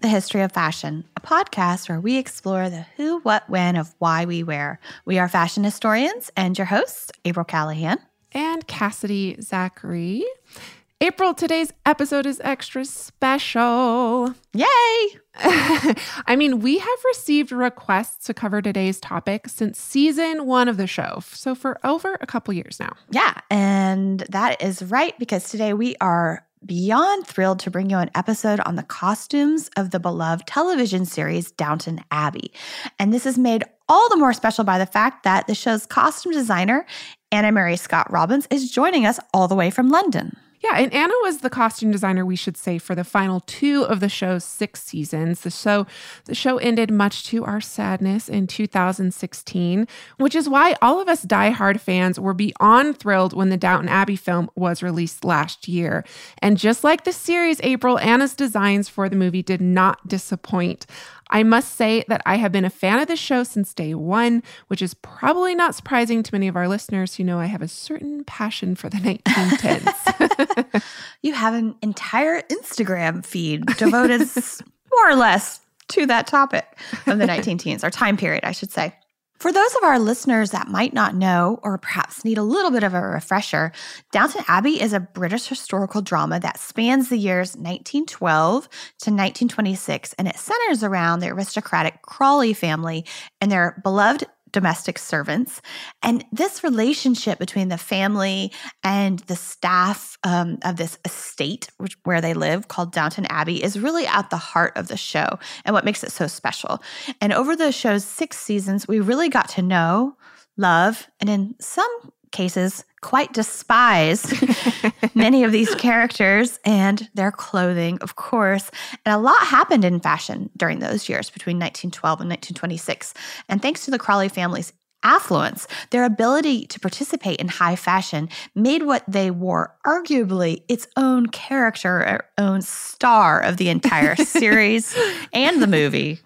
the History of Fashion, a podcast where we explore the who, what, when of why we wear. We are fashion historians and your hosts, April Callahan and Cassidy Zachary. April, today's episode is extra special. Yay! I mean, we have received requests to cover today's topic since season one of the show. So, for over a couple years now. Yeah. And that is right because today we are beyond thrilled to bring you an episode on the costumes of the beloved television series Downton Abbey. And this is made all the more special by the fact that the show's costume designer, Anna Mary Scott Robbins, is joining us all the way from London. Yeah, and Anna was the costume designer, we should say, for the final two of the show's six seasons. The show, the show ended much to our sadness in 2016, which is why all of us diehard fans were beyond thrilled when the Downton Abbey film was released last year. And just like the series, April, Anna's designs for the movie did not disappoint. I must say that I have been a fan of the show since day one, which is probably not surprising to many of our listeners who know I have a certain passion for the 1910s. you have an entire Instagram feed devoted more or less to that topic of the 19 teens, or time period, I should say. For those of our listeners that might not know, or perhaps need a little bit of a refresher, Downton Abbey is a British historical drama that spans the years 1912 to 1926, and it centers around the aristocratic Crawley family and their beloved domestic servants. And this relationship between the family and the staff um, of this estate which, where they live, called Downton Abbey, is really at the heart of the show and what makes it so special. And over the show's six seasons, we really got to know, love, and in some cases, quite despise many of these characters and their clothing, of course. And a lot happened in fashion during those years between 1912 and 1926. And thanks to the Crawley family's affluence, their ability to participate in high fashion made what they wore arguably its own character, own star of the entire series and the movie.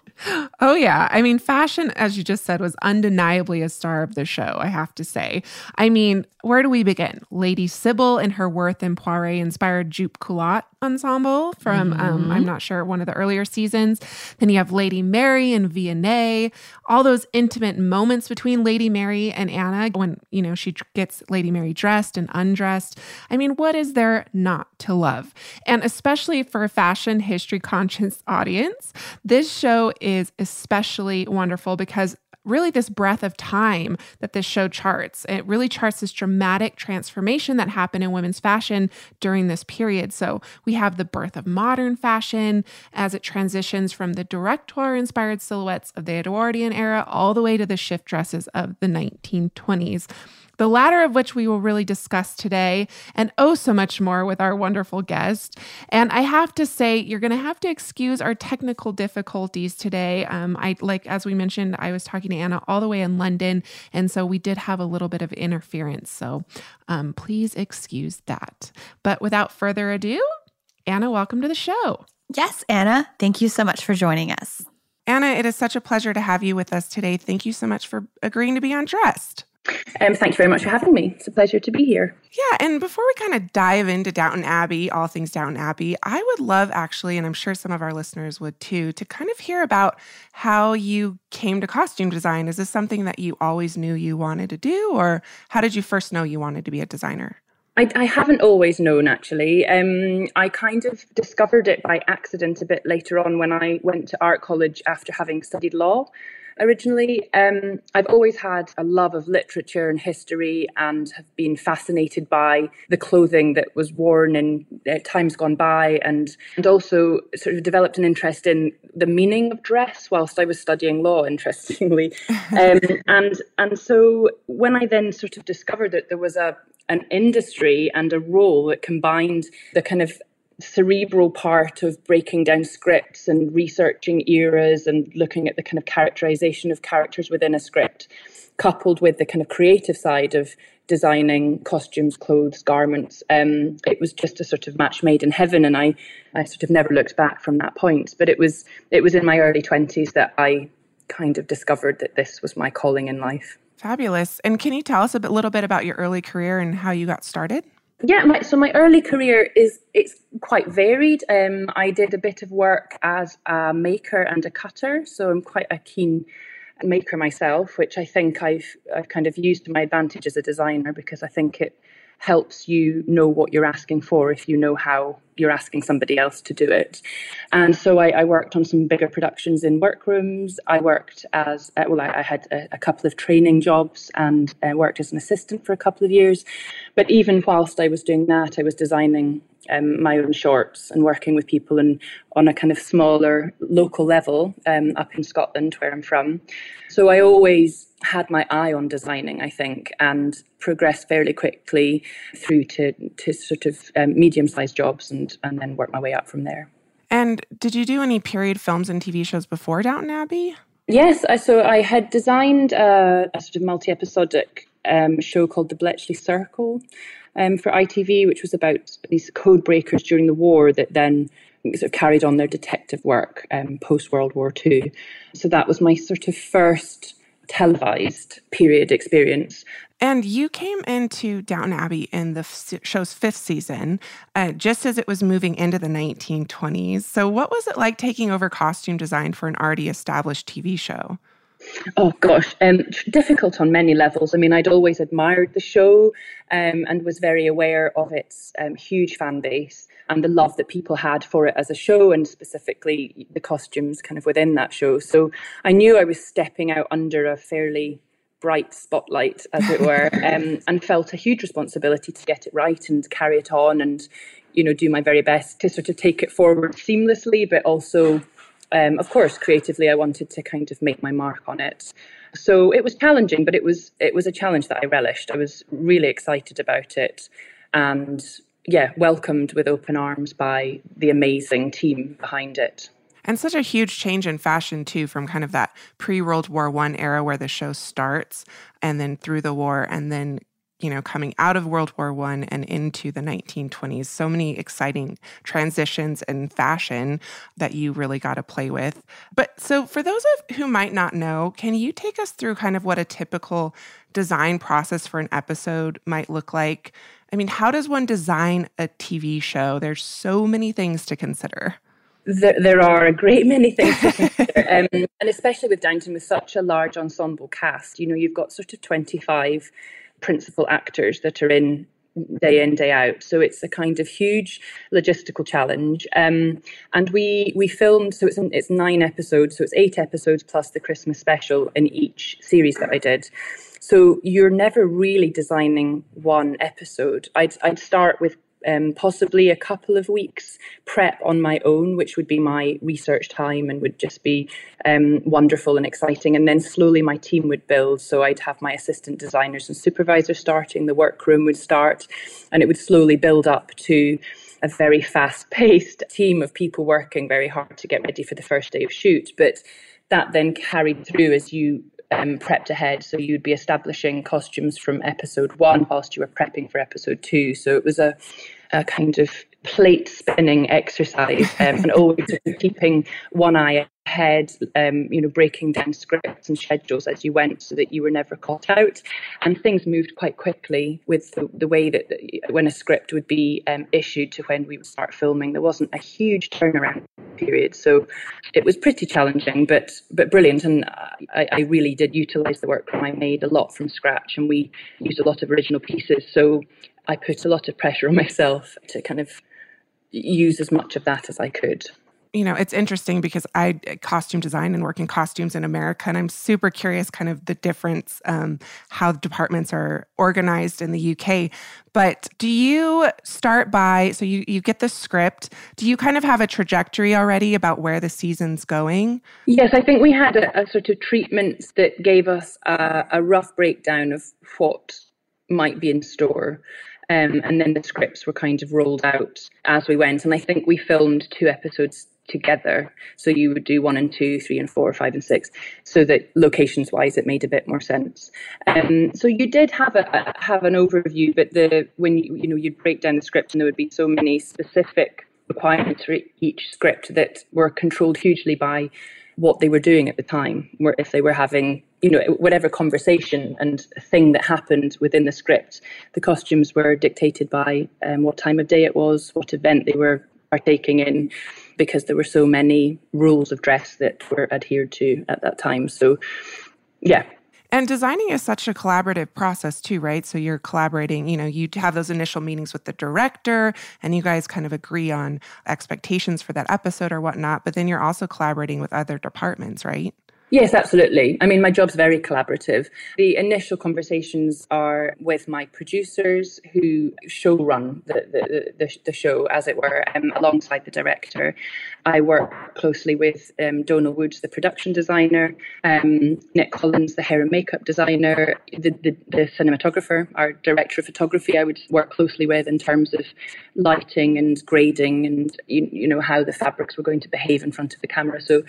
Oh, yeah. I mean, fashion, as you just said, was undeniably a star of the show, I have to say. I mean, where do we begin? Lady Sybil and her Worth and Poiret inspired jupe culotte ensemble from, um, mm-hmm. um, I'm not sure, one of the earlier seasons. Then you have Lady Mary and Vionnet, all those intimate moments between Lady Mary and Anna when, you know, she gets Lady Mary dressed and undressed. I mean, what is there not to love? And especially for a fashion history conscious audience, this show is especially wonderful because really this breath of time that this show charts. It really charts this dramatic transformation that happened in women's fashion during this period. So we have the birth of modern fashion as it transitions from the directoire inspired silhouettes of the Edwardian era all the way to the shift dresses of the 1920s the latter of which we will really discuss today, and oh, so much more with our wonderful guest. And I have to say, you're going to have to excuse our technical difficulties today. Um, I like as we mentioned, I was talking to Anna all the way in London, and so we did have a little bit of interference. So um, please excuse that. But without further ado, Anna, welcome to the show. Yes, Anna, thank you so much for joining us. Anna, it is such a pleasure to have you with us today. Thank you so much for agreeing to be on Dressed. Um, thank you very much for having me. It's a pleasure to be here. Yeah, and before we kind of dive into Downton Abbey, all things Downton Abbey, I would love actually, and I'm sure some of our listeners would too, to kind of hear about how you came to costume design. Is this something that you always knew you wanted to do, or how did you first know you wanted to be a designer? I, I haven't always known actually. Um, I kind of discovered it by accident a bit later on when I went to art college after having studied law originally. Um, I've always had a love of literature and history and have been fascinated by the clothing that was worn in uh, times gone by and, and also sort of developed an interest in the meaning of dress whilst I was studying law, interestingly. um, and, and so when I then sort of discovered that there was a, an industry and a role that combined the kind of cerebral part of breaking down scripts and researching eras and looking at the kind of characterization of characters within a script, coupled with the kind of creative side of designing costumes, clothes, garments. Um, it was just a sort of match made in heaven, and I, I sort of never looked back from that point. But it was it was in my early twenties that I kind of discovered that this was my calling in life. Fabulous. And can you tell us a bit, little bit about your early career and how you got started? Yeah, my, so my early career is it's quite varied. Um, I did a bit of work as a maker and a cutter, so I'm quite a keen maker myself, which I think I've I've kind of used to my advantage as a designer because I think it helps you know what you're asking for if you know how you're asking somebody else to do it. And so I, I worked on some bigger productions in workrooms. I worked as, uh, well, I, I had a, a, couple of training jobs and uh, worked as an assistant for a couple of years. But even whilst I was doing that, I was designing um, my own shorts and working with people and on a kind of smaller local level um, up in Scotland, where I'm from. So I always had my eye on designing, I think, and progressed fairly quickly through to, to sort of um, medium sized jobs and, and then work my way up from there. And did you do any period films and TV shows before Downton Abbey? Yes, so I had designed a, a sort of multi episodic um, show called The Bletchley Circle um, for ITV, which was about these code breakers during the war that then sort of carried on their detective work um, post World War II. So that was my sort of first televised period experience. And you came into Downton Abbey in the show's fifth season, uh, just as it was moving into the 1920s. So, what was it like taking over costume design for an already established TV show? Oh gosh, um, difficult on many levels. I mean, I'd always admired the show um, and was very aware of its um, huge fan base and the love that people had for it as a show and specifically the costumes kind of within that show. So I knew I was stepping out under a fairly bright spotlight, as it were, um, and felt a huge responsibility to get it right and carry it on and, you know, do my very best to sort of take it forward seamlessly, but also, um, of course, creatively, I wanted to kind of make my mark on it. So it was challenging, but it was it was a challenge that I relished. I was really excited about it, and yeah, welcomed with open arms by the amazing team behind it. And such a huge change in fashion too, from kind of that pre-World War One era where the show starts, and then through the war, and then you know coming out of World War One and into the 1920s. So many exciting transitions in fashion that you really got to play with. But so for those of who might not know, can you take us through kind of what a typical design process for an episode might look like? I mean, how does one design a TV show? There's so many things to consider. There, there are a great many things to consider, um, and especially with Downton, with such a large ensemble cast. You know, you've got sort of 25 principal actors that are in day in day out. So it's a kind of huge logistical challenge. Um, and we we filmed so it's it's nine episodes so it's eight episodes plus the christmas special in each series that i did. So you're never really designing one episode. I'd, I'd start with um, possibly a couple of weeks prep on my own, which would be my research time and would just be um, wonderful and exciting. And then slowly my team would build. So I'd have my assistant designers and supervisors starting, the workroom would start, and it would slowly build up to a very fast paced team of people working very hard to get ready for the first day of shoot. But that then carried through as you um, prepped ahead. So you'd be establishing costumes from episode one whilst you were prepping for episode two. So it was a, a kind of plate spinning exercise um, and always keeping one eye ahead, um, you know, breaking down scripts and schedules as you went so that you were never caught out. And things moved quite quickly with the, the way that when a script would be um, issued to when we would start filming, there wasn't a huge turnaround period. So it was pretty challenging, but but brilliant. And uh, I, I really did utilize the workroom I made a lot from scratch, and we used a lot of original pieces. So I put a lot of pressure on myself to kind of use as much of that as I could. You know, it's interesting because I costume design and work in costumes in America, and I'm super curious kind of the difference, um, how departments are organized in the UK. But do you start by, so you, you get the script, do you kind of have a trajectory already about where the season's going? Yes, I think we had a, a sort of treatment that gave us a, a rough breakdown of what might be in store. Um, and then the scripts were kind of rolled out as we went. And I think we filmed two episodes together. So you would do one and two, three and four, five and six, so that locations wise it made a bit more sense. Um, so you did have a have an overview, but the when you you know you'd break down the script and there would be so many specific requirements for each script that were controlled hugely by what they were doing at the time, where if they were having you know whatever conversation and thing that happened within the script, the costumes were dictated by um, what time of day it was, what event they were partaking in, because there were so many rules of dress that were adhered to at that time. So, yeah, and designing is such a collaborative process too, right? So you're collaborating, you know, you have those initial meetings with the director and you guys kind of agree on expectations for that episode or whatnot, but then you're also collaborating with other departments, right? Yes, absolutely. I mean, my job's very collaborative. The initial conversations are with my producers who show run the, the, the, the show, as it were, um, alongside the director. I work closely with um, Donal Woods, the production designer, um, Nick Collins, the hair and makeup designer, the, the, the cinematographer, our director of photography, I would work closely with in terms of lighting and grading and, you, you know, how the fabrics were going to behave in front of the camera. So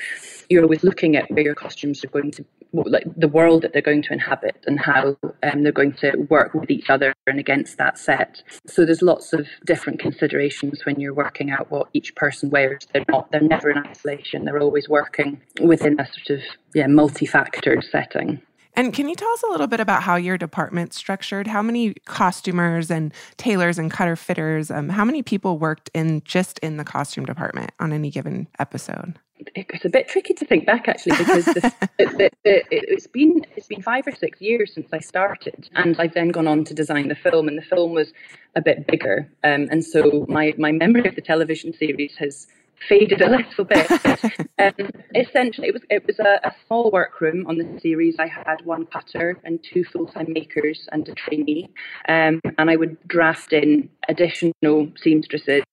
you're always looking at where your costumes are going to like the world that they're going to inhabit and how um, they're going to work with each other and against that set. So there's lots of different considerations when you're working out what each person wears. They're not they're never in isolation. They're always working within a sort of yeah multi-factored setting. And can you tell us a little bit about how your department's structured? How many costumers and tailors and cutter fitters? Um, how many people worked in just in the costume department on any given episode? It's a bit tricky to think back actually because the, the, the, it's been it's been five or six years since I started, and I've then gone on to design the film, and the film was a bit bigger, um, and so my my memory of the television series has faded a little bit. um, essentially, it was it was a, a, small workroom on the series. I had one cutter and two full time makers and a trainee, um, and I would draft in additional seamstresses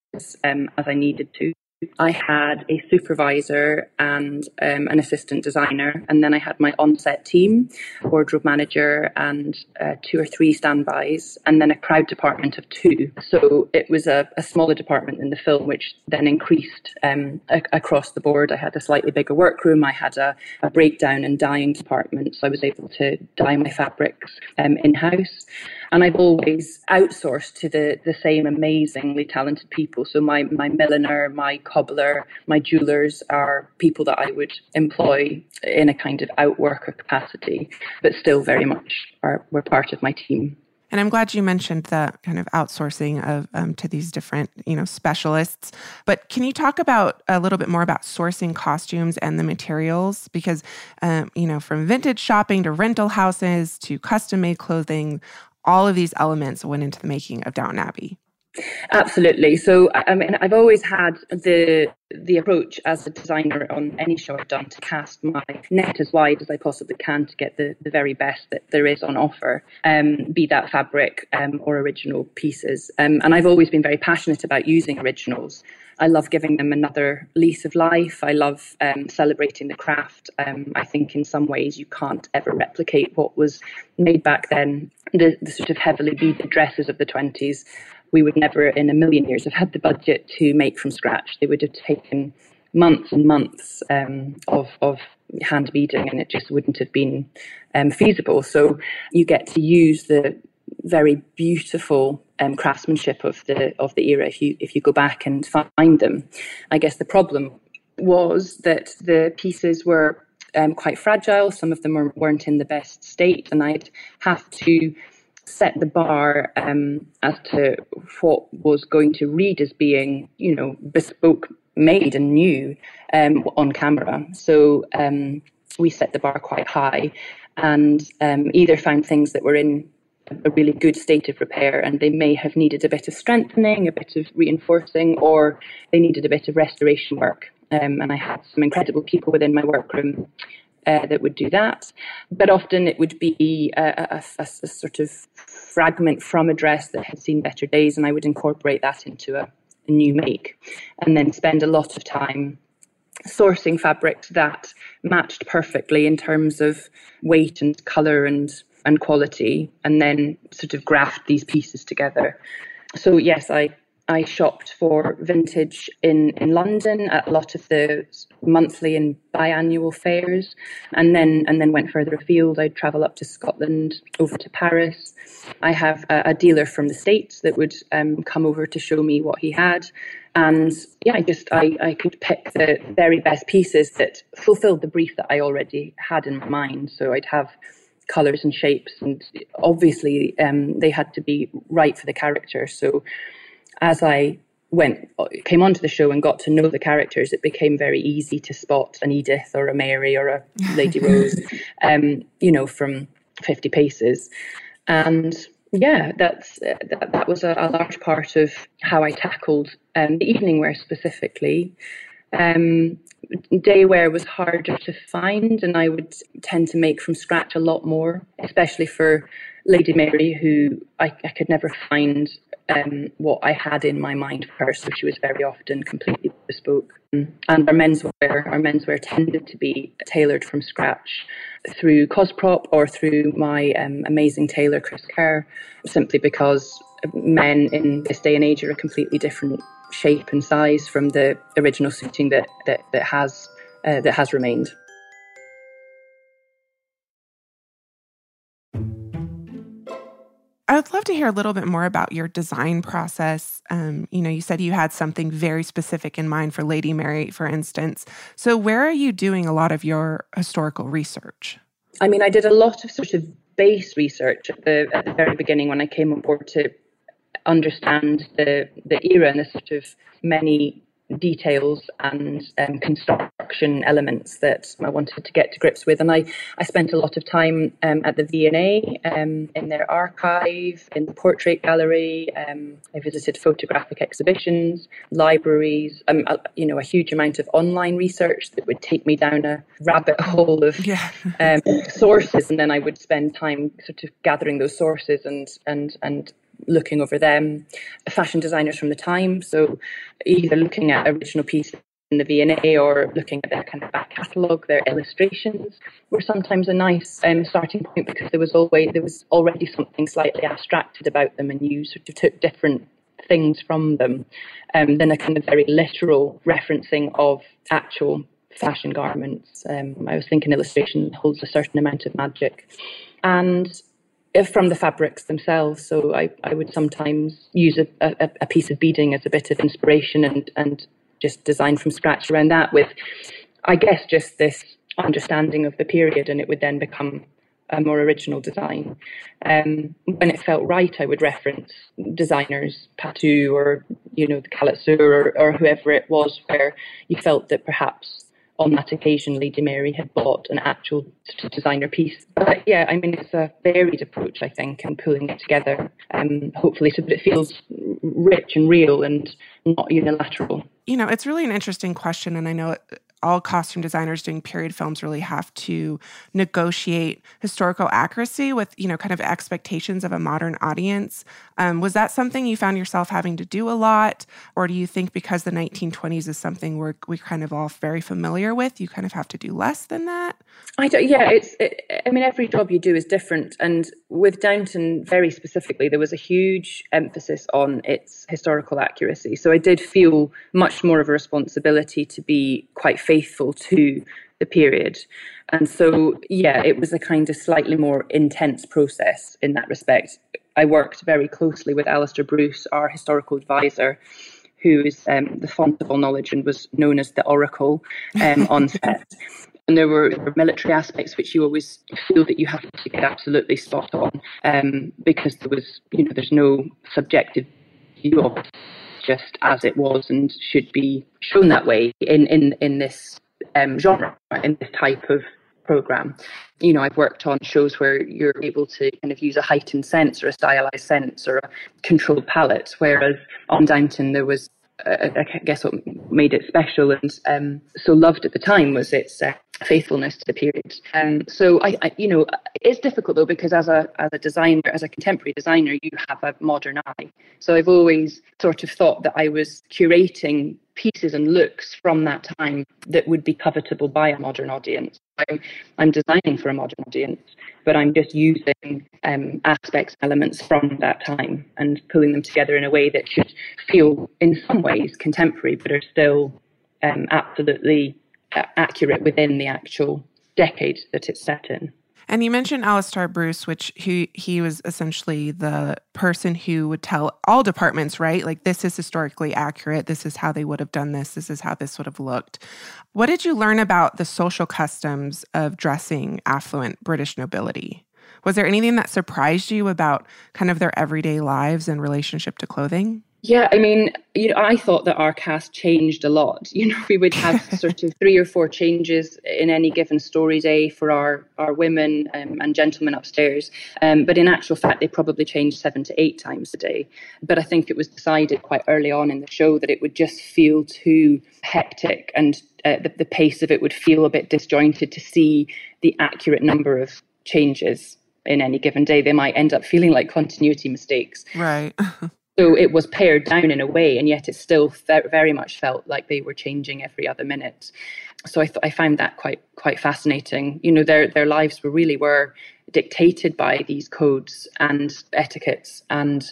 um, as I needed to. I had a supervisor and um, an assistant designer, and then I had my on-set team, wardrobe manager, and uh, two or three standbys, and then a crowd department of two. So it was a, a smaller department in the film, which then increased um, a- across the board. I had a slightly bigger workroom. I had a, a, breakdown and dyeing department, so I was able to dye my fabrics um, in-house. And I've always outsourced to the the same amazingly talented people. So my my milliner, my cobbler, my jewelers are people that I would employ in a kind of outworker capacity, but still very much are were part of my team. And I'm glad you mentioned the kind of outsourcing of um, to these different, you know, specialists. But can you talk about a little bit more about sourcing costumes and the materials? Because, um, you know, from vintage shopping to rental houses to custom made clothing, all of these elements went into the making of Downton Abbey. Absolutely. So, I mean, I've always had the the approach as a designer on any show I've done to cast my net as wide as I possibly can to get the, the very best that there is on offer, um, be that fabric um, or original pieces. Um, and I've always been very passionate about using originals. I love giving them another lease of life. I love um, celebrating the craft. Um, I think in some ways you can't ever replicate what was made back then. The, the sort of heavily beaded dresses of the 20s we would never in a million years have had the budget to make from scratch. They would have taken months and months um, of, of hand beading and it just wouldn't have been um, feasible. So you get to use the very beautiful um, craftsmanship of the of the era if you if you go back and find them. I guess the problem was that the pieces were um, quite fragile. Some of them were, weren't in the best state, and I'd have to set the bar um, as to what was going to read as being, you know, bespoke, made and new um, on camera. So um, we set the bar quite high, and um, either found things that were in a really good state of repair and they may have needed a bit of strengthening, a bit of reinforcing, or they needed a bit of restoration work. Um, and I had some incredible people within my workroom uh, that would do that. But often it would be a, a, a, a, sort of fragment from a dress that had seen better days, and I would incorporate that into a, new make and then spend a lot of time sourcing fabrics that matched perfectly in terms of weight and color and and quality, and then sort of graft these pieces together. So yes, I I shopped for vintage in, in London at a lot of the monthly and biannual fairs, and then and then went further afield. I'd travel up to Scotland, over to Paris. I have a, a dealer from the States that would um, come over to show me what he had, and yeah, I just I, I could pick the very best pieces that fulfilled the brief that I already had in mind. So I'd have colors and shapes, and obviously um, they had to be right for the character. So as I went came onto the show and got to know the characters, it became very easy to spot an Edith or a Mary or a Lady Rose, um, you know, from fifty paces, and yeah, that's uh, that, that was a, a, large part of how I tackled um, the evening wear specifically. Um, day wear was harder to find, and I would tend to make from scratch a lot more, especially for Lady Mary, who I, I could never find um, what I had in my mind for her. So she was very often completely bespoke. And our menswear, our menswear tended to be tailored from scratch through Cosprop or through my um, amazing tailor Chris Kerr, simply because men in this day and age are a completely different shape and size from the original suiting that that, that has uh, that has remained. I would love to hear a little bit more about your design process. Um, you know, you said you had something very specific in mind for Lady Mary, for instance. So, where are you doing a lot of your historical research? I mean, I did a lot of sort of base research at the at the very beginning when I came on board to understand the the era and the sort of many details and um, construction elements that I wanted to get to grips with. And I, I spent a lot of time um, at the V&A um, in their archive, in the portrait gallery. Um, I visited photographic exhibitions, libraries, um, a, you know, a huge amount of online research that would take me down a rabbit hole of yeah. Um, sources. And then I would spend time sort of gathering those sources and, and, and looking over them, fashion designers from the time. So either looking at original pieces in the V&A or looking at their kind of back catalogue, their illustrations were sometimes a nice um, starting point because there was always there was already something slightly abstracted about them, and you sort of took different things from them um, than a kind of very literal referencing of actual fashion garments. Um, I was thinking illustration holds a certain amount of magic, and from the fabrics themselves. So I, I would sometimes use a, a, a, piece of beading as a bit of inspiration and, and just design from scratch around that with, I guess, just this understanding of the period, and it would then become a more original design. Um, when it felt right, I would reference designers, Patou or you know the Callot Soeurs or, or whoever it was, where you felt that perhaps on that occasion, Lady Mary had bought an actual designer piece. But yeah, I mean, it's a varied approach, I think, and pulling it together, um, hopefully, so that it feels rich and real and not unilateral. You know, it's really an interesting question, and I know all costume designers doing period films really have to negotiate historical accuracy with you know kind of expectations of a modern audience. Um, was that something you found yourself having to do a lot? Or do you think because the 1920s is something we're we kind of all very familiar with you kind of have to do less than that? I don't yeah it's it, i mean every job you do is different. And with downton very specifically there was a huge emphasis on its historical accuracy. So i did feel much more of a responsibility to be quite faithful to the period. And so, yeah, it was a kind of slightly more intense process in that respect. I worked very closely with Alastair Bruce, our historical advisor, who is um, the font of all knowledge and was known as the Oracle um, on set. And there were, there were, military aspects which you always feel that you have to get absolutely spot on um, because there was, you know, there's no subjective view of it just as it was and should be shown that way in, in, in this um, genre, in this type of program. You know, I've worked on shows where you're able to kind of use a heightened sense or a stylized sense or a controlled palette, whereas on Downton there was I guess what made it special and um, so loved at the time was its uh, faithfulness to the period. Um, so I, I, you know, it's difficult though because as a as a designer, as a contemporary designer, you have a modern eye. So I've always sort of thought that I was curating pieces and looks from that time that would be covetable by a modern audience. I'm, I'm designing for a modern audience, but I'm just using um, aspects, elements from that time and pulling them together in a way that should feel, in some ways, contemporary, but are still um, absolutely uh, accurate within the actual decade that it's set in. And you mentioned Alastair Bruce, which he he was essentially the person who would tell all departments, right? Like this is historically accurate. This is how they would have done this. This is how this would have looked. What did you learn about the social customs of dressing affluent British nobility? Was there anything that surprised you about kind of their everyday lives and relationship to clothing? Yeah, I mean, you know, I thought that our cast changed a lot. You know, we would have sort of three or four changes in any given story day for our our women um, and gentlemen upstairs. Um, but in actual fact, they probably changed seven to eight times a day. But I think it was decided quite early on in the show that it would just feel too hectic, and uh, the, the pace of it would feel a bit disjointed to see the accurate number of changes in any given day. They might end up feeling like continuity mistakes. Right. So it was pared down in a way, and yet it still very much felt like they were changing every other minute. So I, th- I found that quite quite fascinating. You know, their their lives were really were dictated by these codes and etiquettes, and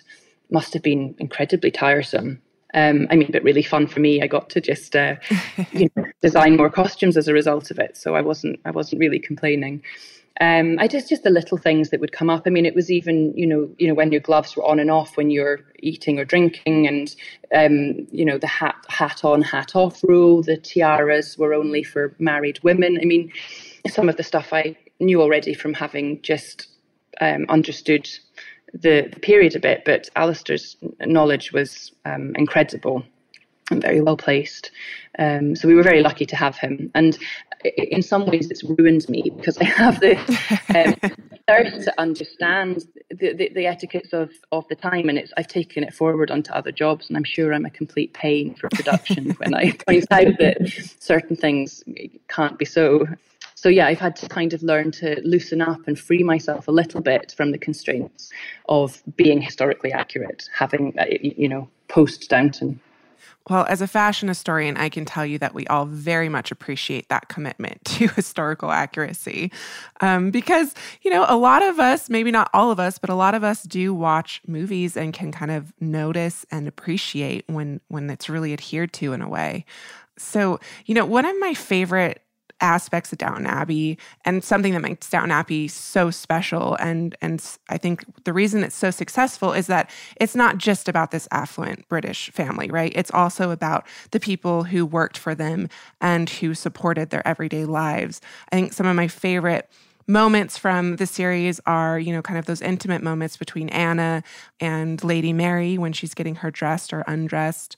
must have been incredibly tiresome. Um, I mean, but really fun for me. I got to just uh, you know, design more costumes as a result of it, so I wasn't I wasn't really complaining. Um, I just just the little things that would come up. I mean, it was even you know you know when your gloves were on and off when you're eating or drinking, and um, you know the hat hat on hat off rule. The tiaras were only for married women. I mean, some of the stuff I knew already from having just um, understood the, the, period a bit, but Alastair's knowledge was um, incredible and very well placed. Um, so we were very lucky to have him. And in some ways, it's ruined me because I have the um, thirst to understand the, the, the, etiquettes of, of the time, and it's I've taken it forward onto other jobs, and I'm sure I'm a complete pain for production when I point out that certain things can't be so. So yeah, I've had to kind of learn to loosen up and free myself a little bit from the constraints of being historically accurate, having uh, you know post Downton. Well, as a fashion historian, I can tell you that we all very much appreciate that commitment to historical accuracy. Um, because, you know, a lot of us, maybe not all of us, but a lot of us do watch movies and can kind of notice and appreciate when when it's really adhered to in a way. So, you know, one of my favorite aspects of Downton Abbey and something that makes Downton Abbey so special and and I think the reason it's so successful is that it's not just about this affluent British family, right? It's also about the people who worked for them and who supported their everyday lives. I think some of my favorite moments from the series are, you know, kind of those intimate moments between Anna and Lady Mary when she's getting her dressed or undressed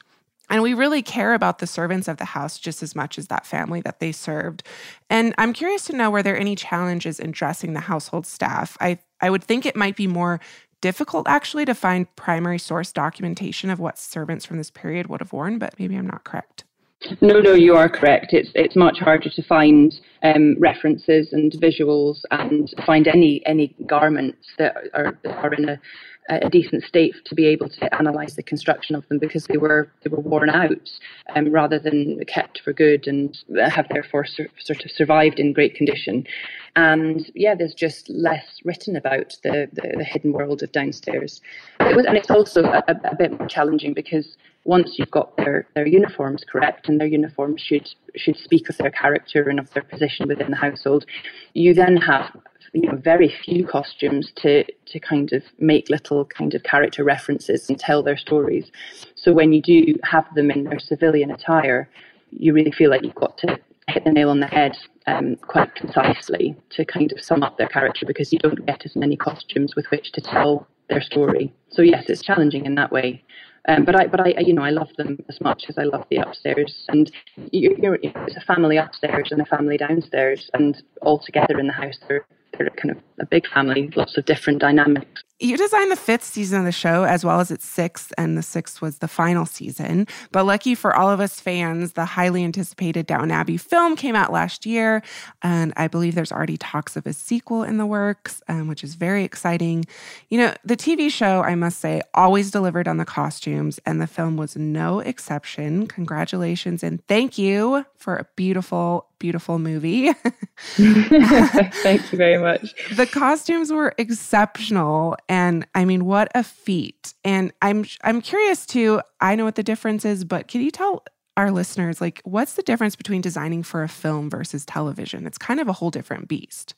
and we really care about the servants of the house just as much as that family that they served. And I'm curious to know were there any challenges in dressing the household staff? I, I would think it might be more difficult actually to find primary source documentation of what servants from this period would have worn, but maybe I'm not correct. No, no, you are correct. It's it's much harder to find um, references and visuals and find any any garments that are are in a a decent state to be able to analyze the construction of them because they were they were worn out um, rather than kept for good and have therefore sur- sort of survived in great condition. And yeah, there's just less written about the, the, the hidden world of downstairs. It was, and it's also a, a bit more challenging because once you've got their, their uniforms correct and their uniforms should should speak of their character and of their position within the household, you then have you know very few costumes to to kind of make little kind of character references and tell their stories. So when you do have them in their civilian attire, you really feel like you've got to hit the nail on the head um, quite concisely to kind of sum up their character because you don't get as many costumes with which to tell their story. So yes, it's challenging in that way. Um, but I, but I, you know, I love them as much as I love the upstairs. And you, you're, it's a family upstairs and a family downstairs, and all together in the house, they're they're kind of a big family, lots of different dynamics. You designed the fifth season of the show as well as its sixth, and the sixth was the final season. But lucky for all of us fans, the highly anticipated Downton Abbey film came out last year, and I believe there's already talks of a sequel in the works, um, which is very exciting. You know, the TV show, I must say, always delivered on the costumes, and the film was no exception. Congratulations and thank you for a beautiful, beautiful movie. Thank you very much. The costumes were exceptional and I mean what a feat. And I'm I'm curious too, I know what the difference is, but can you tell our listeners like what's the difference between designing for a film versus television? It's kind of a whole different beast.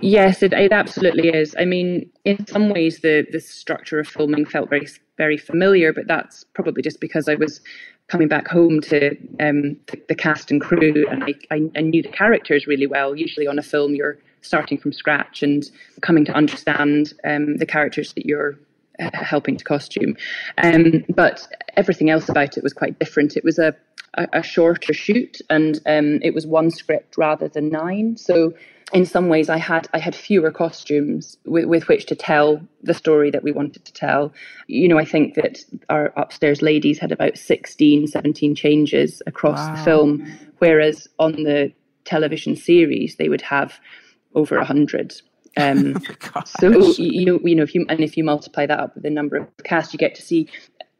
Yes, it, it absolutely is. I mean, in some ways, the the structure of filming felt very very familiar, but that's probably just because I was coming back home to um, the, the, cast and crew, and I, I, I, knew the characters really well. Usually on a film, you're starting from scratch and coming to understand um, the characters that you're uh, helping to costume. Um, but everything else about it was quite different. It was a, a, a shorter shoot, and um, it was one script rather than nine. So in some ways I had I had fewer costumes with, with which to tell the story that we wanted to tell. You know, I think that our upstairs ladies had about 16, 17 changes across wow. the film, whereas on the television series they would have over a hundred. Um, oh so you know, you know, if you and if you multiply that up with the number of cast, you get to see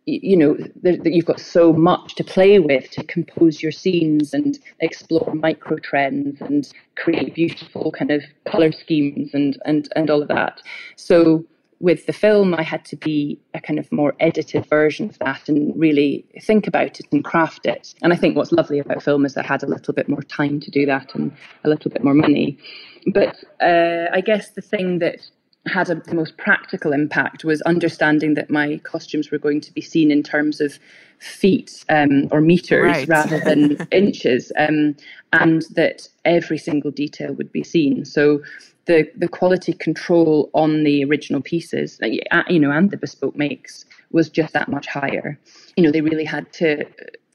you know that you've got so much to play with to compose your scenes and explore micro trends and create beautiful kind of color schemes and and and all of that. So with the film i had to be a kind of more edited version of that and really think about it and craft it. And i think what's lovely about film is that i had a little bit more time to do that and a little bit more money. But uh, i guess the thing that had a, the most practical impact was understanding that my costumes were going to be seen in terms of feet um, or meters right. rather than inches, um, and that every single detail would be seen. So the the quality control on the original pieces, uh, you know, and the bespoke makes was just that much higher. You know, they really had to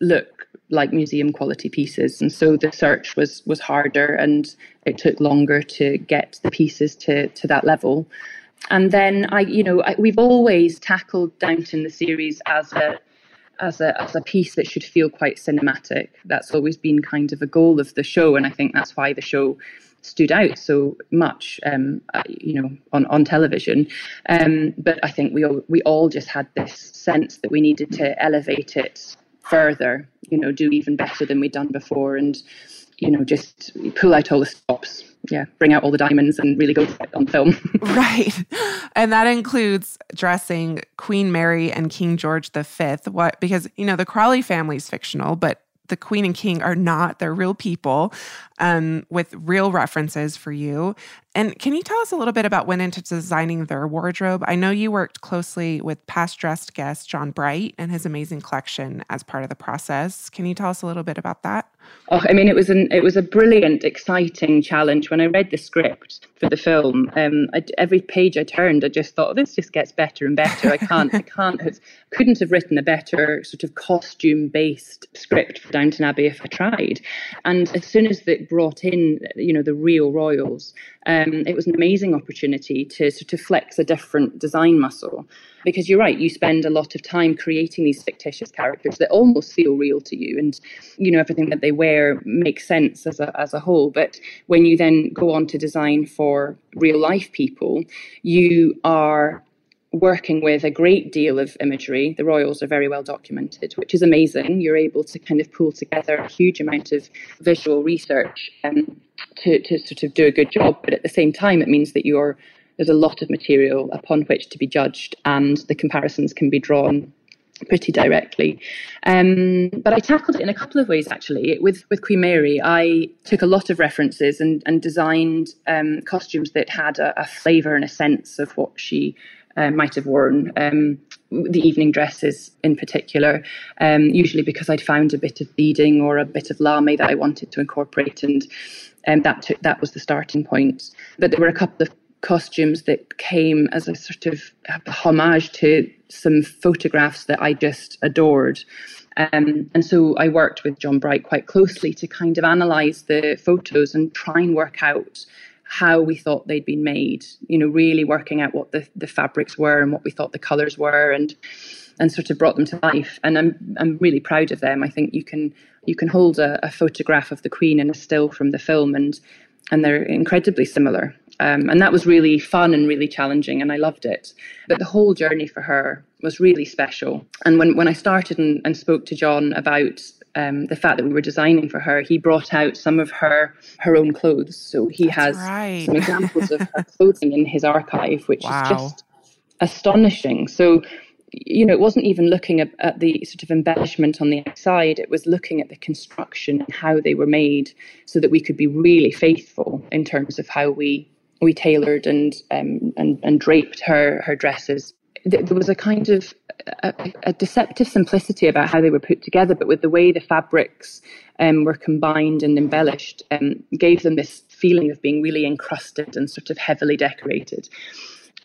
look like museum quality pieces and so the search was was harder and it took longer to get the pieces to to that level and then i you know I, we've always tackled downton the series as a as a as a piece that should feel quite cinematic that's always been kind of a goal of the show and i think that's why the show stood out so much, um, you know, on, on television. Um, but I think we all we all just had this sense that we needed to elevate it further, you know, do even better than we'd done before and, you know, just pull out all the stops. Yeah, bring out all the diamonds and really go on film. right. And that includes dressing Queen Mary and King George V. What because, you know, the Crawley family is fictional, but the queen and king are not they're real people um, with real references for you and can you tell us a little bit about went into designing their wardrobe? I know you worked closely with past dressed guest John Bright and his amazing collection as part of the process. Can you tell us a little bit about that? Oh, I mean, it was an it was a brilliant, exciting challenge. When I read the script for the film, um, I, every page I turned, I just thought, oh, this just gets better and better. I can't, I can't have, couldn't have written a better sort of costume based script for Downton Abbey if I tried. And as soon as it brought in, you know, the real royals, um, it was an amazing opportunity to sort of flex a different design muscle. Because you're right, you spend a lot of time creating these fictitious characters that almost feel real to you, and you know everything that they wear makes sense as a as a whole. But when you then go on to design for real life people, you are working with a great deal of imagery. The royals are very well documented, which is amazing. You're able to kind of pull together a huge amount of visual research um, to, to sort of do a good job. But at the same time, it means that you're there's a lot of material upon which to be judged, and the comparisons can be drawn pretty directly. Um, but I tackled it in a couple of ways actually. With with Queen Mary, I took a lot of references and and designed um, costumes that had a, a flavour and a sense of what she uh, might have worn. Um, the evening dresses in particular, um, usually because I'd found a bit of beading or a bit of lamé that I wanted to incorporate, and um, that took, that was the starting point. But there were a couple of costumes that came as a sort of homage to some photographs that I just adored. Um, and so I worked with John Bright quite closely to kind of analyze the photos and try and work out how we thought they'd been made. You know, really working out what the, the fabrics were and what we thought the colours were, and and sort of brought them to life. And I'm I'm really proud of them. I think you can you can hold a, a photograph of the Queen and a still from the film, and and they're incredibly similar. Um, and that was really fun and really challenging, and I loved it. But the whole journey for her was really special. And when, when I started and, and spoke to John about um, the fact that we were designing for her, he brought out some of her her own clothes. So he That's has right. some examples of her clothing in his archive, which Wow. is just astonishing. So you know, it wasn't even looking at, at the sort of embellishment on the outside. It was looking at the construction and how they were made, so that we could be really faithful in terms of how we we tailored and um, and and draped her her dresses. There was a kind of a, a deceptive simplicity about how they were put together, but with the way the fabrics um, were combined and embellished, um, gave them this feeling of being really encrusted and sort of heavily decorated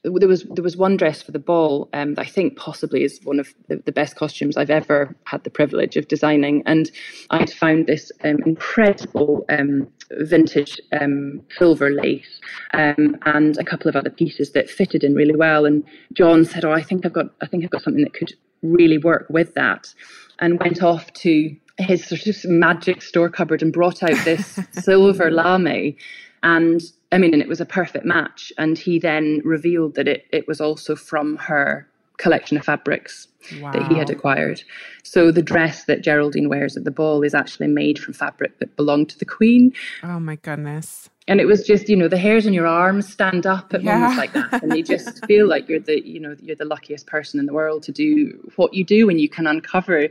there was there was one dress for the ball um, that I think possibly is one of the, the best costumes I've ever had the privilege of designing, and I'd found this um, incredible um, vintage um, silver lace um, and a couple of other pieces that fitted in really well. And John said, "Oh, I think I've got I think I've got something that could really work with that," and went off to his sort of magic store cupboard and brought out this silver lamé and I mean, and it was a perfect match. And he then revealed that it, it was also from her collection of fabrics that he had acquired. So the dress that Geraldine wears at the ball is actually made from fabric that belonged to the Queen. Oh my goodness. And it was just, you know, the hairs on your arms stand up at Yeah. moments like that. And you just feel like you're the, you know, you're the luckiest person in the world to do what you do when you can uncover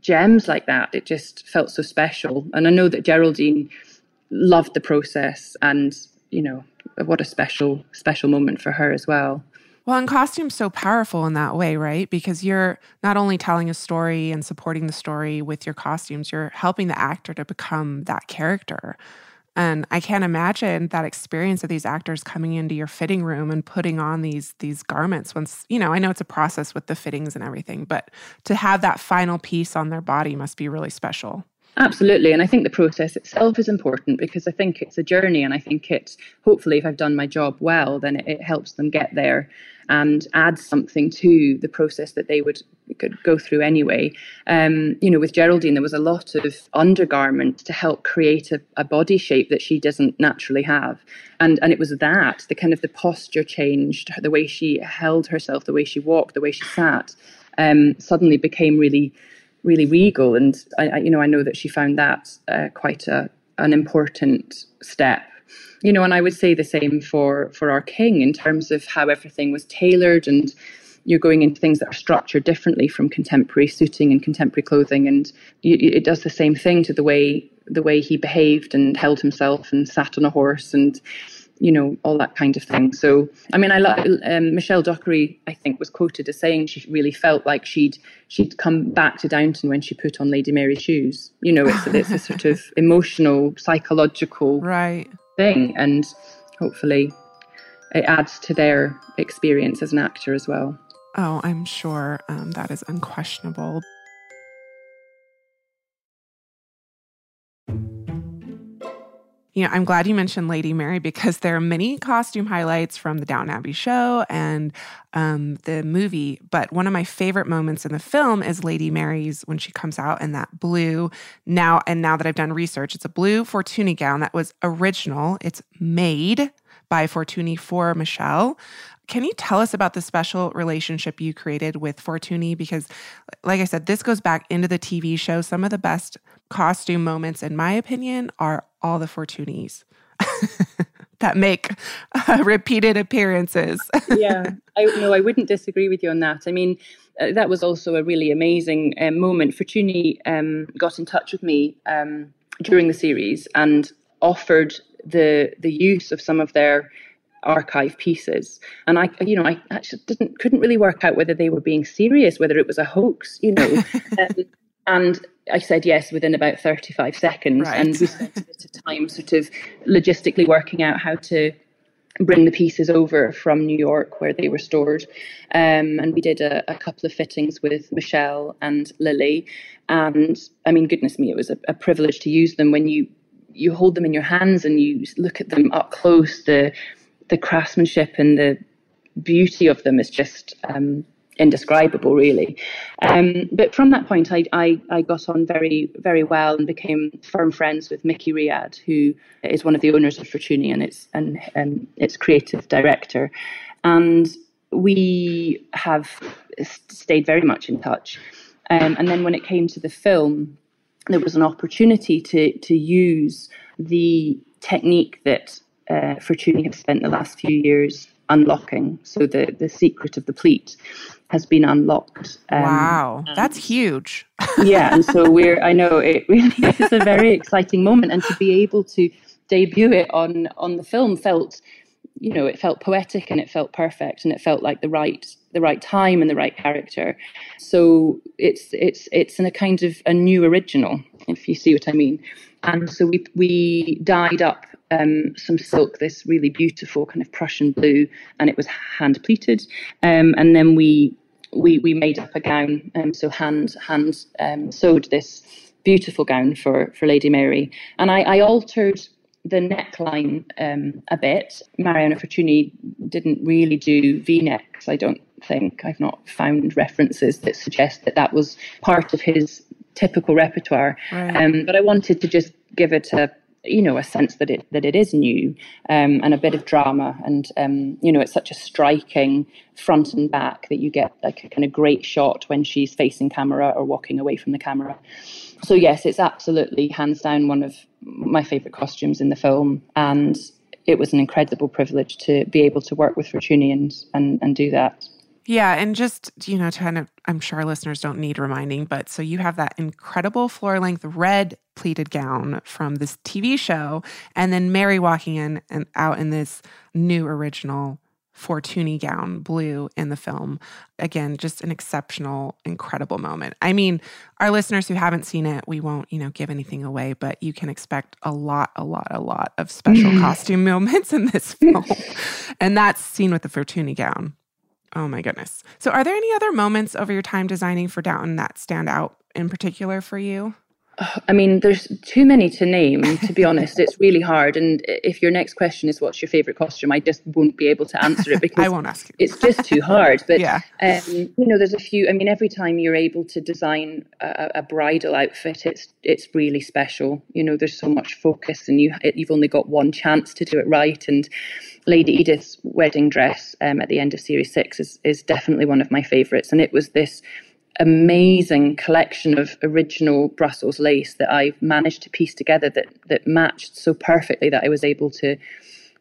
gems like that. It just felt so special. And I know that Geraldine loved the process and, you know, what a special, special moment for her as well. Well, and costume's so powerful in that way, right? Because you're not only telling a story and supporting the story with your costumes, you're helping the actor to become that character. And I can't imagine that experience of these actors coming into your fitting room and putting on these these garments once, you know, I know it's a process with the fittings and everything, but to have that final piece on their body must be really special. Absolutely. And I think the process itself is important because I think it's a journey. And I think it's hopefully, if I've done my job well, then it, it helps them get there and adds something to the process that they would could go through anyway. Um, you know, with Geraldine, there was a lot of undergarment to help create a, a body shape that she doesn't naturally have. And, and it was that, the kind of the posture changed, the way she held herself, the way she walked, the way she sat, um, suddenly became really really regal. And I, I, you know, I know that she found that uh, quite a an important step. You know, and I would say the same for for our king in terms of how everything was tailored and you're going into things that are structured differently from contemporary suiting and contemporary clothing, and you, it does the same thing to the way the way he behaved and held himself and sat on a horse and you know all that kind of thing. So I mean, I lo- um, Michelle Dockery I think was quoted as saying she really felt like she'd she'd come back to Downton when she put on Lady Mary's shoes. You know, it's it's a sort of emotional, psychological Right. thing, and hopefully it adds to their experience as an actor as well. Oh, I'm sure um, that is unquestionable. You know, I'm glad you mentioned Lady Mary because there are many costume highlights from the Downton Abbey show and um, the movie. But one of my favorite moments in the film is Lady Mary's when she comes out in that blue. Now, and now that I've done research, it's a blue Fortuny gown that was original. It's made by Fortuny for Michelle. Can you tell us about the special relationship you created with Fortuny? Because, like I said, this goes back into the TV show. Some of the best costume moments, in my opinion, are all the Fortunys that make uh, repeated appearances. yeah, I no, I wouldn't disagree with you on that. I mean, uh, that was also a really amazing um, moment. Fortuny um, got in touch with me um, during the series and offered the the use of some of their archive pieces and i you know i actually didn't couldn't really work out whether they were being serious whether it was a hoax you know um, and I said yes within about 35 seconds. Right. And we spent a bit of time sort of logistically working out how to bring the pieces over from New York where they were stored. Um, and we did a, a couple of fittings with Michelle and Lily. And I mean, goodness me, it was a, a privilege to use them when you you hold them in your hands and you look at them up close, the the craftsmanship and the beauty of them is just um, indescribable, really. Um, but from that point, I, I, I, got on very, very well and became firm friends with Mickey Riad, who is one of the owners of Fortuny and its, and, its creative director. And we have stayed very much in touch. Um, and then when it came to the film, there was an opportunity to, to use the technique that uh, Fortuny have spent the last few years unlocking. So the, the secret of the pleat has been unlocked. Um, wow, that's huge. yeah, and so we're. I know it really is a very exciting moment, and to be able to debut it on on the film felt, you know, it felt poetic and it felt perfect, and it felt like the right the right time and the right character. So it's it's it's in a kind of a new original, if you see what I mean. And so we we dyed up um, some silk, this really beautiful kind of Prussian blue, and it was hand pleated. Um, and then we we we made up a gown, um, so hand hand um, sewed this beautiful gown for for Lady Mary, and I, I altered the neckline um, a bit. Mariano Fortuny didn't really do V necks. I don't think I've not found references that suggest that that was part of his typical repertoire. Right. Um, but I wanted to just give it a you know a sense that it that it is new um, and a bit of drama. And um, you know it's such a striking front and back that you get like a kind of great shot when she's facing camera or walking away from the camera. So yes it's absolutely hands down one of my favorite costumes in the film. And it was an incredible privilege to be able to work with Fortuny and, and, and do that yeah, and just, you know, to kind of, I'm sure our listeners don't need reminding, but so you have that incredible floor length red pleated gown from this TV show, and then Mary walking in and out in this new original Fortuny gown, blue in the film. Again, just an exceptional, incredible moment. I mean, our listeners who haven't seen it, we won't, you know, give anything away, but you can expect a lot, a lot, a lot of special mm. costume moments in this film. and that's seen with the Fortuny gown. Oh my goodness. So, are there any other moments over your time designing for Downton that stand out in particular for you? I mean, there's too many to name, to be honest. It's really hard. And if your next question is what's your favorite costume, I just won't be able to answer it because I won't ask you. it's just too hard. But, yeah. Um, you know, there's a few, I mean, every time you're able to design a, a, bridal outfit, it's it's really special. You know, there's so much focus and you, you've only got one chance to do it right. And Lady Edith's wedding dress um, at the end of series six is, is definitely one of my favorites. And it was this amazing collection of original Brussels lace that I've managed to piece together that that matched so perfectly that I was able to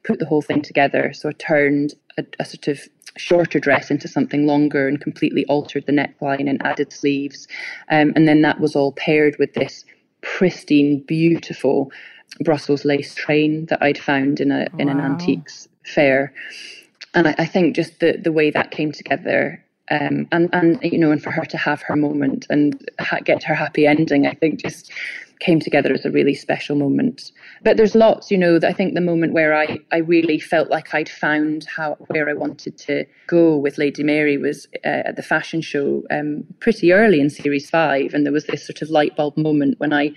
put the whole thing together. So I turned a, a sort of shorter dress into something longer and completely altered the neckline and added sleeves. Um, and then that was all paired with this pristine, beautiful Brussels lace train that I'd found in a wow. in an antiques fair. And I, I think just the the way that came together um, and and you know, and for her to have her moment and ha- get her happy ending, I think just came together as a really special moment. But there's lots, you know, that I think the moment where I I really felt like I'd found how where I wanted to go with Lady Mary was uh, at the fashion show um, pretty early in series five, and there was this sort of light bulb moment when I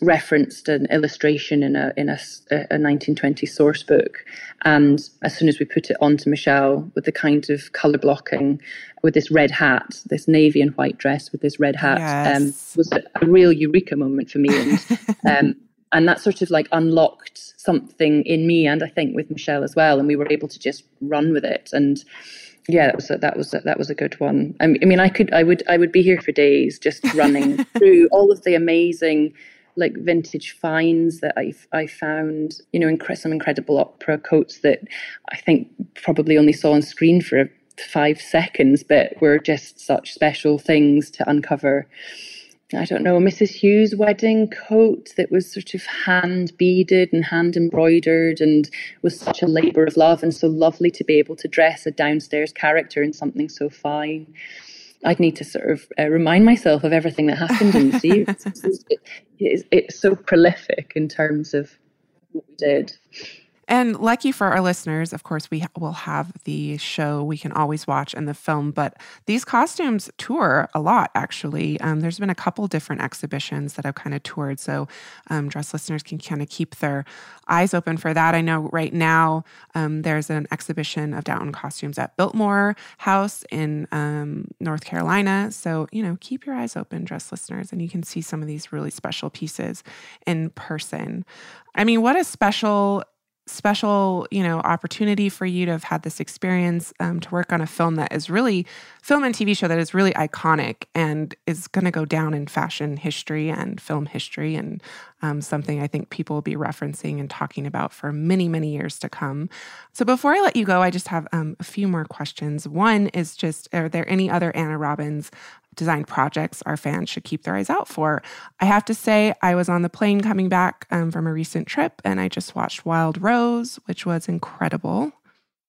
referenced an illustration in a in a, a 1920 source book, and as soon as we put it onto Michelle with the kind of color blocking, with this red hat, this navy and white dress with this red hat, um, yes. um, was a, a, real eureka moment for me, and um, and that sort of like unlocked something in me, and I think with Michelle as well, and we were able to just run with it and yeah, that was a, that was a, that was a good one. I mean, I could, I would, I would be here for days just running through all of the amazing like vintage finds that I I found, you know, inc- some incredible opera coats that I think probably only saw on screen for five seconds, but were just such special things to uncover. I don't know, Mrs. Hughes' wedding coat that was sort of hand beaded and hand embroidered and was such a labour of love and so lovely to be able to dress a downstairs character in something so fine. I'd need to sort of uh, remind myself of everything that happened in the series. it, it's, it's so prolific in terms of what we did. And lucky for our listeners, of course, we will have the show we can always watch and the film, but these costumes tour a lot, actually. Um, there's been a couple different exhibitions that I've kind of toured. So, um, dress listeners can kind of keep their eyes open for that. I know right now um, there's an exhibition of Downton costumes at Biltmore House in um, North Carolina. So, you know, keep your eyes open, dress listeners, and you can see some of these really special pieces in person. I mean, what a special special you know opportunity for you to have had this experience um, to work on a film that is really film and tv show that is really iconic and is going to go down in fashion history and film history and um, something i think people will be referencing and talking about for many many years to come. So before i let you go i just have um, a few more questions. One is just are there any other anna robbins designed projects our fans should keep their eyes out for. I have to say, I was on the plane coming back um, from a recent trip and I just watched Wild Rose, which was incredible.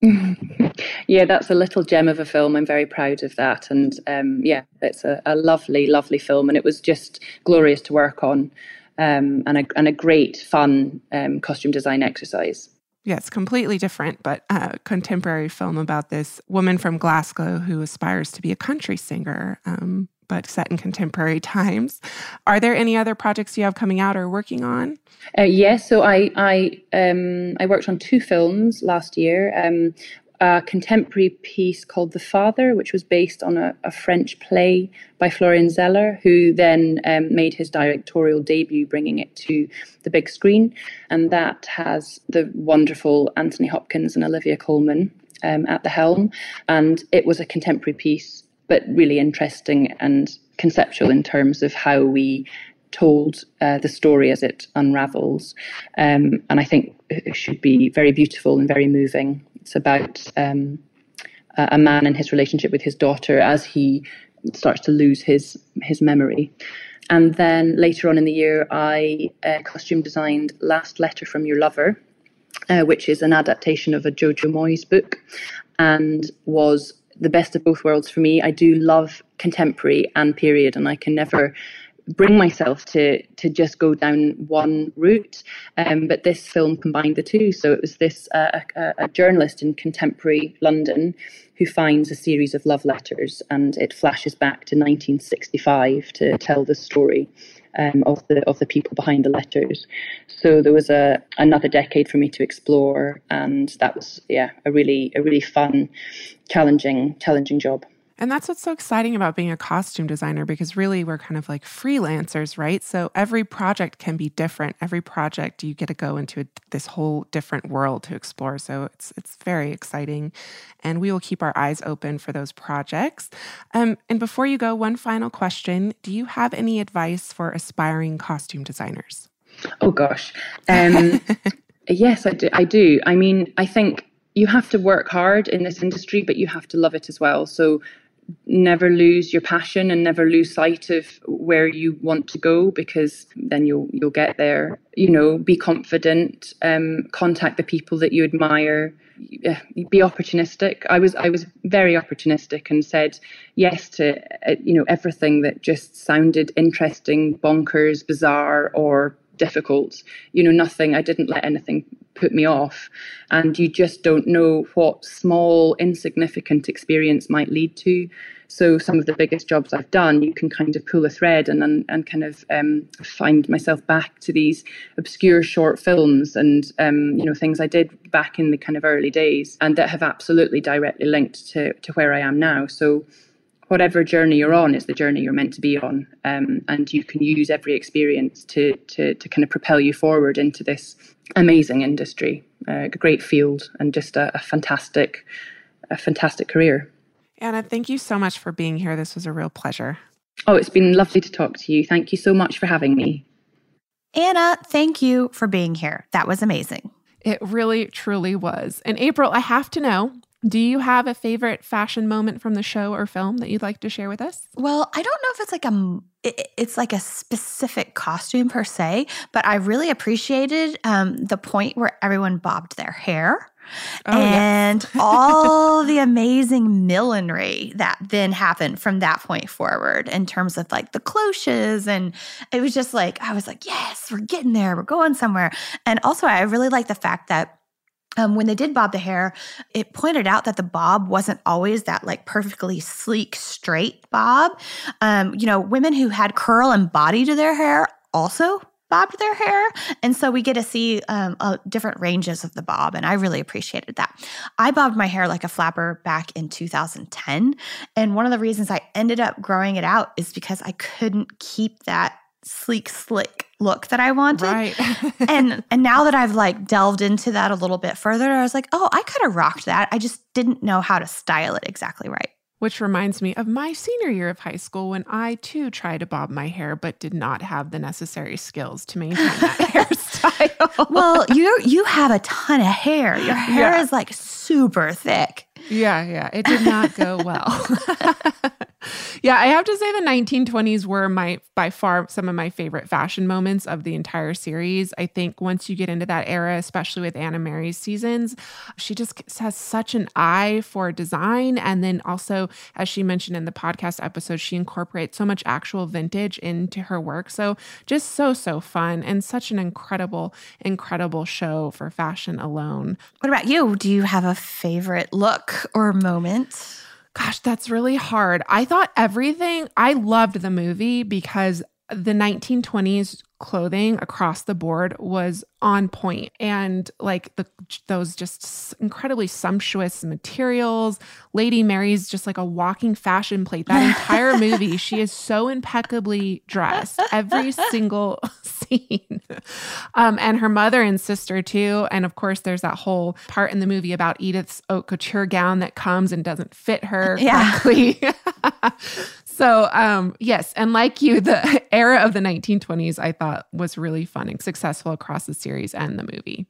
yeah, that's a little gem of a film. I'm very proud of that. And um, yeah, it's a, a, lovely, lovely film. And it was just glorious to work on um, and, a, and a great, fun um, costume design exercise. It's completely different, but a contemporary film about this woman from Glasgow who aspires to be a country singer, um, but set in contemporary times. Are there any other projects you have coming out or working on? Uh, yes, so I I um, I worked on two films last year. Um, a contemporary piece called The Father, which was based on a, a French play by Florian Zeller, who then um, made his directorial debut, bringing it to the big screen. And that has the wonderful Anthony Hopkins and Olivia Colman um, at the helm. And it was a contemporary piece, but really interesting and conceptual in terms of how we told uh, the story as it unravels. Um, and I think it should be very beautiful and very moving. It's about um, a man and his relationship with his daughter as he starts to lose his his memory. And then later on in the year, I uh, costume designed Last Letter from Your Lover, uh, which is an adaptation of a Jojo Moyes book, and was the best of both worlds for me. I do love contemporary and period, and I can never bring myself to to just go down one route. Um, but this film combined the two. So it was this uh, a, a, journalist in contemporary London who finds a series of love letters, and it flashes back to 1965 to tell the story. Um, of the of the people behind the letters, so there was a another decade for me to explore, and that was yeah a really a really fun, challenging challenging job. And that's what's so exciting about being a costume designer because really we're kind of like freelancers, right? So every project can be different. Every project you get to go into a, this whole different world to explore. So it's it's very exciting, and we will keep our eyes open for those projects. Um, and before you go, one final question: Do you have any advice for aspiring costume designers? Oh gosh, um, yes, I do. I do. I mean, I think you have to work hard in this industry, but you have to love it as well. So never lose your passion and never lose sight of where you want to go because then you'll you'll get there. You know be confident um, contact the people that you admire. Be opportunistic. I was i was very opportunistic and said yes to uh, you know everything that just sounded interesting bonkers bizarre or difficult. You know nothing i didn't let anything put me off. And you just don't know what small, insignificant experience might lead to. So some of the biggest jobs I've done, you can kind of pull a thread and and, and kind of um, find myself back to these obscure short films and um, you know things I did back in the kind of early days, and that have absolutely directly linked to to where I am now. So whatever journey you're on is the journey you're meant to be on, um, and you can use every experience to to to kind of propel you forward into this amazing industry, uh, a great field, and just a, a fantastic, a fantastic career. Anna, thank you so much for being here. This was a real pleasure. Oh, it's been lovely to talk to you. Thank you so much for having me. Anna, thank you for being here. That was amazing. It really, truly was. And April, I have to know do you have a favorite fashion moment from the show or film that you'd like to share with us? Well, I don't know if it's like a it's like a specific costume per se, but I really appreciated um, the point where everyone bobbed their hair. Oh, and yes. all the amazing millinery that then happened from that point forward in terms of like the cloches. And it was just like, I was like, yes, we're getting there. We're going somewhere. And also, I really like the fact that um, when they did bob the hair, it pointed out that the bob wasn't always that like perfectly sleek, straight bob. Um, you know, women who had curl and body to their hair also bobbed their hair. And so we get to see um, uh, different ranges of the bob. And I really appreciated that. I bobbed my hair like a flapper back in 2010. And one of the reasons I ended up growing it out is because I couldn't keep that sleek, slick look that I wanted. Right. and and now that I've like delved into that a little bit further, I was like, oh, I could have rocked that. I just didn't know how to style it exactly right. Which reminds me of my senior year of high school when I too tried to bob my hair but did not have the necessary skills to maintain that hairstyle. well, you you have a ton of hair. Your hair Yeah. is like super thick. Yeah, yeah. It did not go well. yeah, I have to say the 1920s were my by far some of my favorite fashion moments of the entire series. I think once you get into that era, especially with Anna Mary's seasons, she just has such an eye for design and then also as she mentioned in the podcast episode, she incorporates so much actual vintage into her work. So just so so fun and such an incredible incredible show for fashion alone. What about you? Do you have a favorite look or moment? Gosh, that's really hard. I thought everything, I loved the movie because the 1920s clothing across the board was on point. And like the those just incredibly sumptuous materials lady mary's just like a walking fashion plate. That entire movie she is so impeccably dressed every single scene. Um, and her mother and sister too. And of course there's that whole part in the movie about edith's haute couture gown that comes and doesn't fit her Yeah. correctly So, um, yes, and like you, the era of the 1920s I thought was really fun and successful across the series and the movie.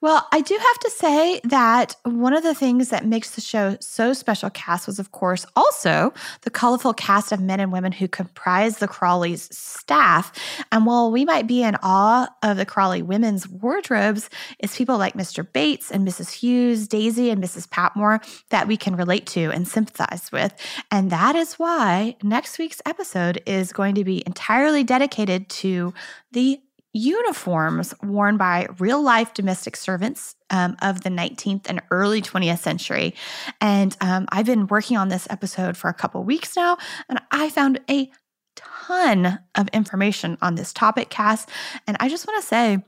Well, I do have to say that one of the things that makes the show so special cast was, of course, also the colorful cast of men and women who comprise the Crawley's staff. And while we might be in awe of the Crawley women's wardrobes, it's people like Mr. Bates and Mrs. Hughes, Daisy and Mrs. Patmore that we can relate to and sympathize with. And that is why next week's episode is going to be entirely dedicated to the uniforms worn by real life domestic servants um, of the 19th and early 20th century. And um, I've been working on this episode for a couple weeks now, and I found a ton of information on this topic, Cass. And I just want to say,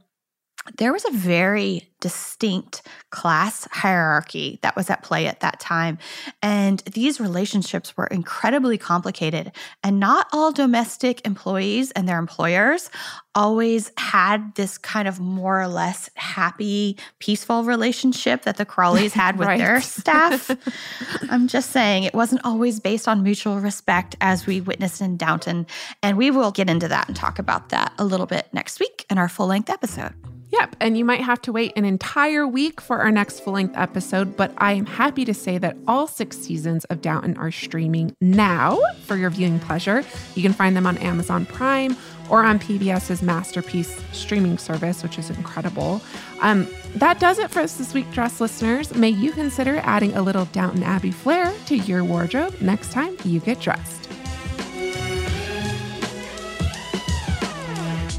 there was a very distinct class hierarchy that was at play at that time. And these relationships were incredibly complicated. And not all domestic employees and their employers always had this kind of more or less happy, peaceful relationship that the Crawleys had with Right. their staff. I'm just saying it wasn't always based on mutual respect as we witnessed in Downton. And we will get into that and talk about that a little bit next week in our full length episode. Yep, and you might have to wait an entire week for our next full length episode, but I am happy to say that all six seasons of Downton are streaming now for your viewing pleasure. You can find them on Amazon Prime or on PBS's Masterpiece streaming service, which is incredible. Um, that does it for us this week, dress listeners. May you consider adding a little Downton Abbey flair to your wardrobe next time you get dressed.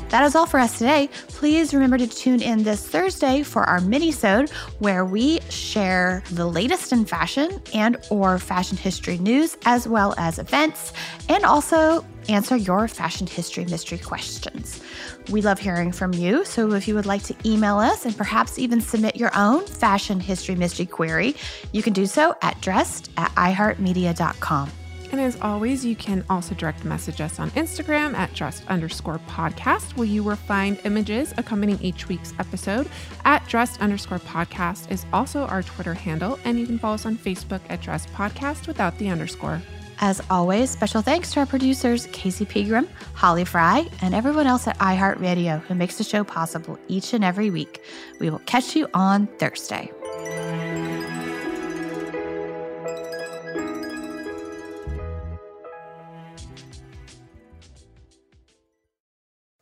That is all for us today. Please remember to tune in this Thursday for our mini-sode where we share the latest in fashion and or fashion history news as well as events and also answer your fashion history mystery questions. We love hearing from you, so if you would like to email us and perhaps even submit your own fashion history mystery query, you can do so at dressed at iheartmedia.com. And as always, you can also direct message us on Instagram at dressed underscore podcast, where you will find images accompanying each week's episode. At dressed underscore podcast is also our Twitter handle, and you can follow us on Facebook at dressed podcast without the underscore. As always, special thanks to our producers, Casey Pegram, Holly Fry, and everyone else at iHeartRadio who makes the show possible each and every week. We will catch you on Thursday.